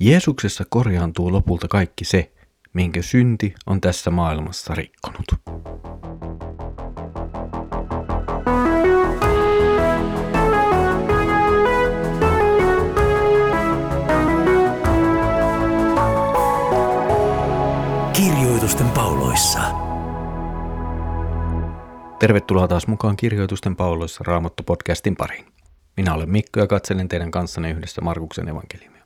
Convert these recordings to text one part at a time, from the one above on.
Jeesuksessa korjaantuu lopulta kaikki se, minkä synti on tässä maailmassa rikkonut. Kirjoitusten pauloissa. Tervetuloa taas mukaan Kirjoitusten pauloissa Raamattu-podcastin pariin. Minä olen Mikko ja katselen teidän kanssanne yhdessä Markuksen evankeliumia.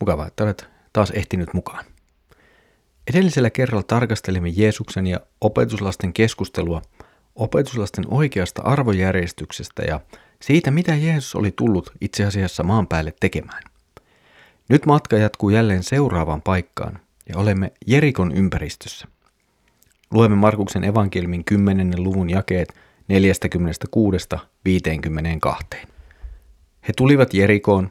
Mukavaa, että olet taas ehtinyt mukaan. Edellisellä kerralla tarkastelimme Jeesuksen ja opetuslasten keskustelua opetuslasten oikeasta arvojärjestyksestä ja siitä, mitä Jeesus oli tullut itse asiassa maan päälle tekemään. Nyt matka jatkuu jälleen seuraavaan paikkaan ja olemme Jerikon ympäristössä. Luemme Markuksen evankeliumin 10. luvun jakeet 46-52. He tulivat Jerikoon,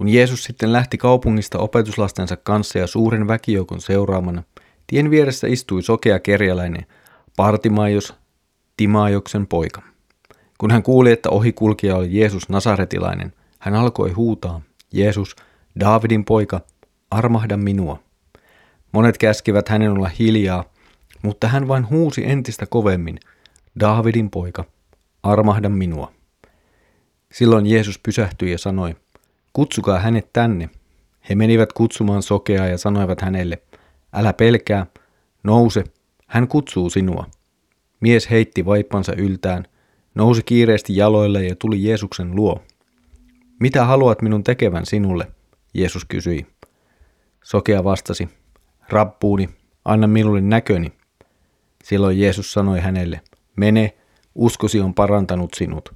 kun Jeesus sitten lähti kaupungista opetuslastensa kanssa ja suuren väkijoukon seuraamana, tien vieressä istui sokea kerjäläinen, Partimaios, Timaajoksen poika. Kun hän kuuli, että ohikulkija oli Jeesus Nasaretilainen, hän alkoi huutaa, Jeesus, Daavidin poika, armahda minua. Monet käskivät hänen olla hiljaa, mutta hän vain huusi entistä kovemmin, Daavidin poika, armahda minua. Silloin Jeesus pysähtyi ja sanoi, kutsukaa hänet tänne. He menivät kutsumaan sokeaa ja sanoivat hänelle, älä pelkää, nouse, hän kutsuu sinua. Mies heitti vaippansa yltään, nousi kiireesti jaloille ja tuli Jeesuksen luo. Mitä haluat minun tekevän sinulle? Jeesus kysyi. Sokea vastasi, rappuuni, anna minulle näköni. Silloin Jeesus sanoi hänelle, mene, uskosi on parantanut sinut.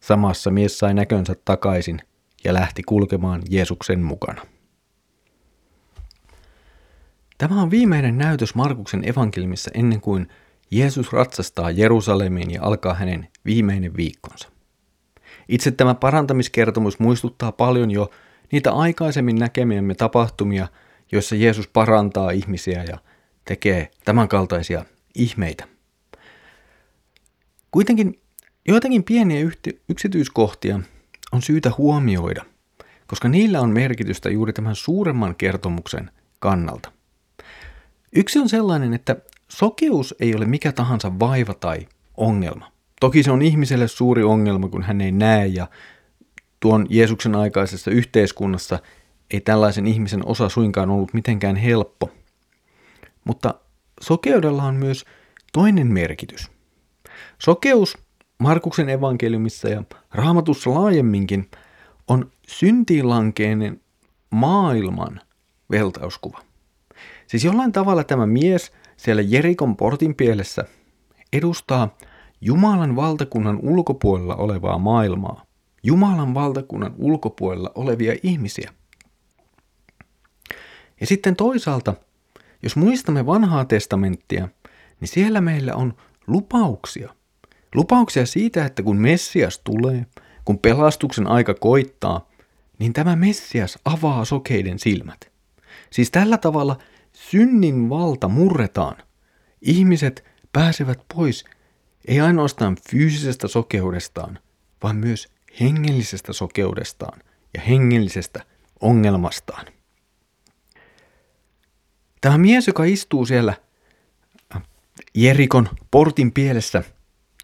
Samassa mies sai näkönsä takaisin ja lähti kulkemaan Jeesuksen mukana. Tämä on viimeinen näytös Markuksen evankelmissa ennen kuin Jeesus ratsastaa Jerusalemiin ja alkaa hänen viimeinen viikkonsa. Itse tämä parantamiskertomus muistuttaa paljon jo niitä aikaisemmin näkemiämme tapahtumia, joissa Jeesus parantaa ihmisiä ja tekee tämänkaltaisia ihmeitä. Kuitenkin joitakin pieniä yksityiskohtia on syytä huomioida, koska niillä on merkitystä juuri tämän suuremman kertomuksen kannalta. Yksi on sellainen, että sokeus ei ole mikä tahansa vaiva tai ongelma. Toki se on ihmiselle suuri ongelma, kun hän ei näe ja tuon Jeesuksen aikaisessa yhteiskunnassa ei tällaisen ihmisen osa suinkaan ollut mitenkään helppo. Mutta sokeudella on myös toinen merkitys. Sokeus Markuksen evankeliumissa ja raamatussa laajemminkin on syntiinlankeinen maailman veltauskuva. Siis jollain tavalla tämä mies siellä Jerikon portin pielessä edustaa Jumalan valtakunnan ulkopuolella olevaa maailmaa, Jumalan valtakunnan ulkopuolella olevia ihmisiä. Ja sitten toisaalta, jos muistamme vanhaa testamenttia, niin siellä meillä on lupauksia. Lupauksia siitä, että kun Messias tulee, kun pelastuksen aika koittaa, niin tämä Messias avaa sokeiden silmät. Siis tällä tavalla synnin valta murretaan. Ihmiset pääsevät pois ei ainoastaan fyysisestä sokeudestaan, vaan myös hengellisestä sokeudestaan ja hengellisestä ongelmastaan. Tämä mies, joka istuu siellä äh, Jerikon portin pielessä,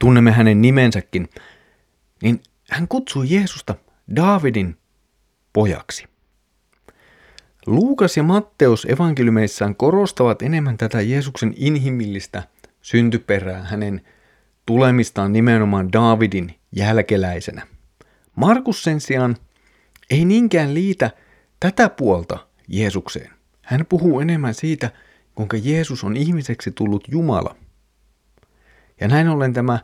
tunnemme hänen nimensäkin, niin hän kutsuu Jeesusta Daavidin pojaksi. Luukas ja Matteus evankeliumeissaan korostavat enemmän tätä Jeesuksen inhimillistä syntyperää, hänen tulemistaan nimenomaan Daavidin jälkeläisenä. Markus sen sijaan ei niinkään liitä tätä puolta Jeesukseen. Hän puhuu enemmän siitä, kuinka Jeesus on ihmiseksi tullut Jumala. Ja näin ollen tämä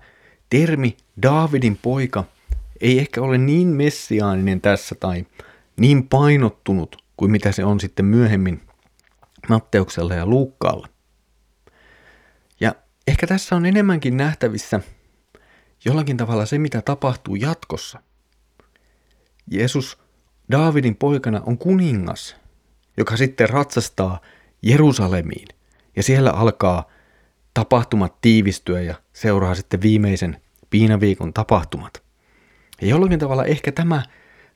termi Daavidin poika ei ehkä ole niin messiaaninen tässä tai niin painottunut kuin mitä se on sitten myöhemmin Matteuksella ja Luukkaalla. Ja ehkä tässä on enemmänkin nähtävissä jollakin tavalla se, mitä tapahtuu jatkossa. Jeesus Daavidin poikana on kuningas, joka sitten ratsastaa Jerusalemiin ja siellä alkaa tapahtumat tiivistyä ja seuraa sitten viimeisen piinaviikon tapahtumat. Ja jollakin tavalla ehkä tämä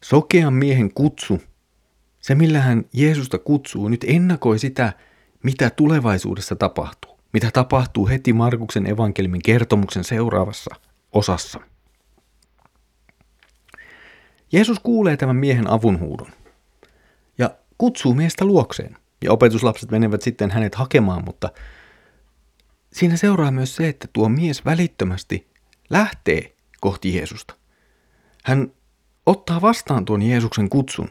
sokean miehen kutsu Se, millä hän Jeesusta kutsuu, nyt ennakoi sitä, mitä tulevaisuudessa tapahtuu. Mitä tapahtuu heti Markuksen evankeliumin kertomuksen seuraavassa osassa. Jeesus kuulee tämän miehen avunhuudon ja kutsuu miestä luokseen. Ja opetuslapset menevät sitten hänet hakemaan, mutta siinä seuraa myös se, että tuo mies välittömästi lähtee kohti Jeesusta. Hän ottaa vastaan tuon Jeesuksen kutsun.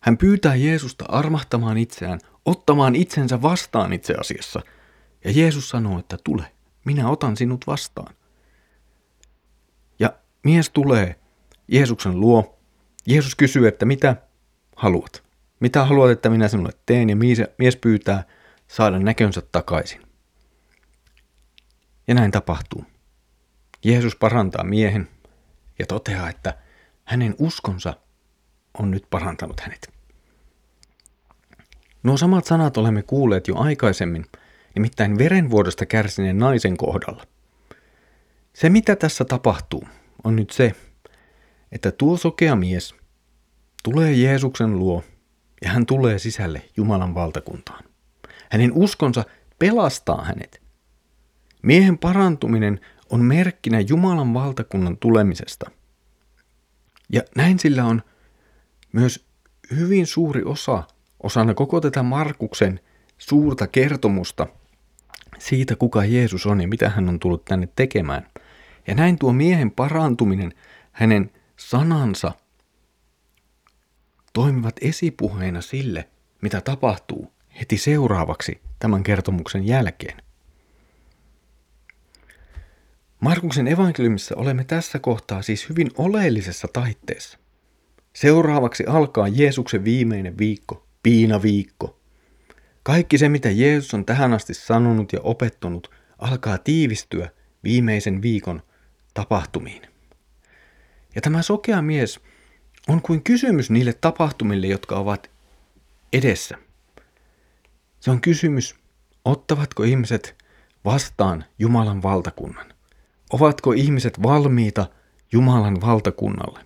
Hän pyytää Jeesusta armahtamaan itseään, ottamaan itsensä vastaan itse asiassa. Ja Jeesus sanoo, että tule, minä otan sinut vastaan. Ja mies tulee Jeesuksen luo. Jeesus kysyy, että mitä haluat? Mitä haluat, että minä sinulle teen? Ja mies pyytää saada näkönsä takaisin. Ja näin tapahtuu. Jeesus parantaa miehen ja toteaa, että hänen uskonsa on nyt parantanut hänet. Nuo samat sanat olemme kuulleet jo aikaisemmin, nimittäin verenvuodosta kärsineen naisen kohdalla. Se mitä tässä tapahtuu on nyt se, että tuo sokea mies tulee Jeesuksen luo ja hän tulee sisälle Jumalan valtakuntaan. Hänen uskonsa pelastaa hänet. Miehen parantuminen on merkkinä Jumalan valtakunnan tulemisesta. Ja näin sillä on myös hyvin suuri osa osana koko tätä Markuksen suurta kertomusta siitä, kuka Jeesus on ja mitä hän on tullut tänne tekemään. Ja näin tuo miehen parantuminen, hänen sanansa toimivat esipuheina sille, mitä tapahtuu heti seuraavaksi tämän kertomuksen jälkeen. Markuksen evankeliumissa olemme tässä kohtaa siis hyvin oleellisessa taitteessa. Seuraavaksi alkaa Jeesuksen viimeinen viikko, piinaviikko. Kaikki se, mitä Jeesus on tähän asti sanonut ja opettanut, alkaa tiivistyä viimeisen viikon tapahtumiin. Ja tämä sokea mies on kuin kysymys niille tapahtumille, jotka ovat edessä. Se on kysymys, ottavatko ihmiset vastaan Jumalan valtakunnan? Ovatko ihmiset valmiita Jumalan valtakunnalle?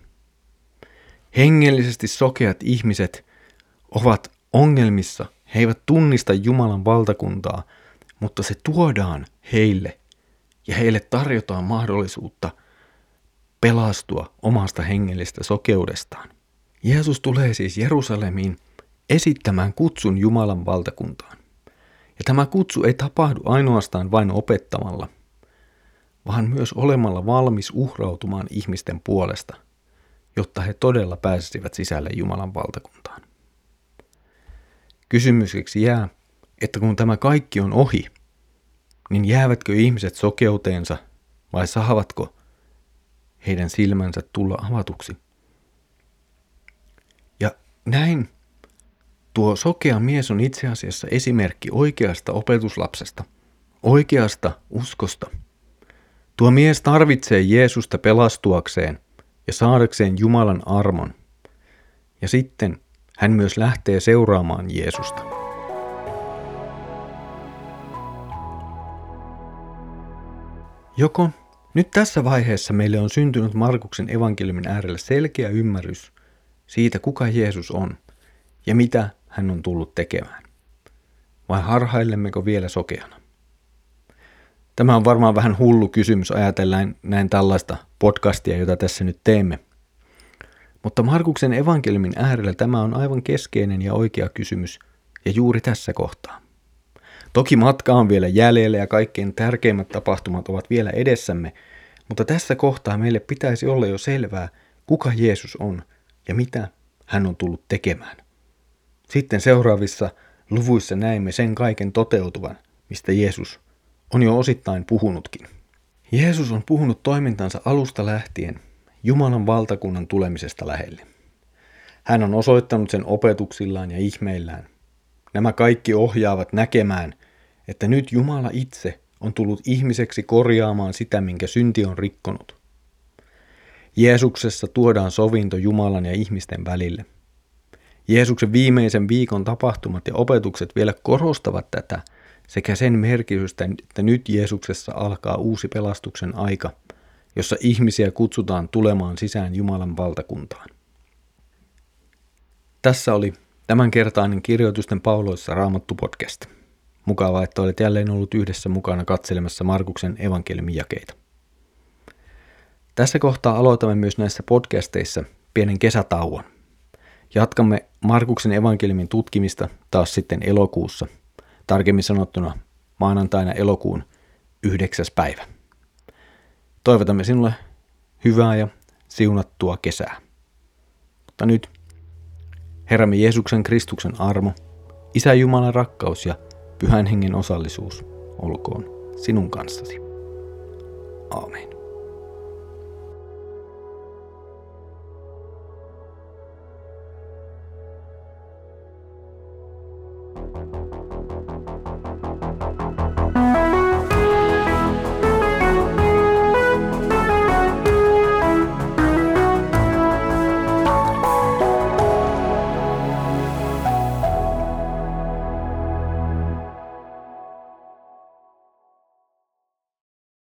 Hengellisesti sokeat ihmiset ovat ongelmissa. He eivät tunnista Jumalan valtakuntaa, mutta se tuodaan heille ja heille tarjotaan mahdollisuutta pelastua omasta hengellistä sokeudestaan. Jeesus tulee siis Jerusalemiin esittämään kutsun Jumalan valtakuntaan. Ja tämä kutsu ei tapahdu ainoastaan vain opettamalla, vaan myös olemalla valmis uhrautumaan ihmisten puolesta, jotta he todella pääsisivät sisälle Jumalan valtakuntaan. Kysymykseksi jää, että kun tämä kaikki on ohi, niin jäävätkö ihmiset sokeuteensa vai saavatko heidän silmänsä tulla avatuksi? Ja näin tuo sokea mies on itse asiassa esimerkki oikeasta opetuslapsesta, oikeasta uskosta – Tuo mies tarvitsee Jeesusta pelastuakseen ja saadakseen Jumalan armon. Ja sitten hän myös lähtee seuraamaan Jeesusta. Joko nyt tässä vaiheessa meille on syntynyt Markuksen evankeliumin äärellä selkeä ymmärrys siitä, kuka Jeesus on ja mitä hän on tullut tekemään? Vai harhailemmeko vielä sokeana? Tämä on varmaan vähän hullu kysymys ajatellen näin tällaista podcastia, jota tässä nyt teemme. Mutta Markuksen evankeliumin äärellä tämä on aivan keskeinen ja oikea kysymys, ja juuri tässä kohtaa. Toki matka on vielä jäljellä ja kaikkein tärkeimmät tapahtumat ovat vielä edessämme, mutta tässä kohtaa meille pitäisi olla jo selvää, kuka Jeesus on ja mitä hän on tullut tekemään. Sitten seuraavissa luvuissa näemme sen kaiken toteutuvan, mistä Jeesus on jo osittain puhunutkin. Jeesus on puhunut toimintansa alusta lähtien Jumalan valtakunnan tulemisesta lähelle. Hän on osoittanut sen opetuksillaan ja ihmeillään. Nämä kaikki ohjaavat näkemään, että nyt Jumala itse on tullut ihmiseksi korjaamaan sitä, minkä synti on rikkonut. Jeesuksessa tuodaan sovinto Jumalan ja ihmisten välille. Jeesuksen viimeisen viikon tapahtumat ja opetukset vielä korostavat tätä – sekä sen merkitystä, että nyt Jeesuksessa alkaa uusi pelastuksen aika, jossa ihmisiä kutsutaan tulemaan sisään Jumalan valtakuntaan. Tässä oli Tämänkertainen kirjoitusten pauloissa Raamattu podcast. Mukavaa, että olet jälleen ollut yhdessä mukana katselemassa Markuksen evankeliumin jakeita. Tässä kohtaa aloitamme myös näissä podcasteissa pienen kesätauon. Jatkamme Markuksen evankeliumin tutkimista taas sitten elokuussa, tarkemmin sanottuna maanantaina elokuun yhdeksäs päivä. Toivotamme sinulle hyvää ja siunattua kesää. Mutta nyt Herramme Jeesuksen Kristuksen armo, Isä Jumalan rakkaus ja Pyhän Hengen osallisuus olkoon sinun kanssasi. Aamen.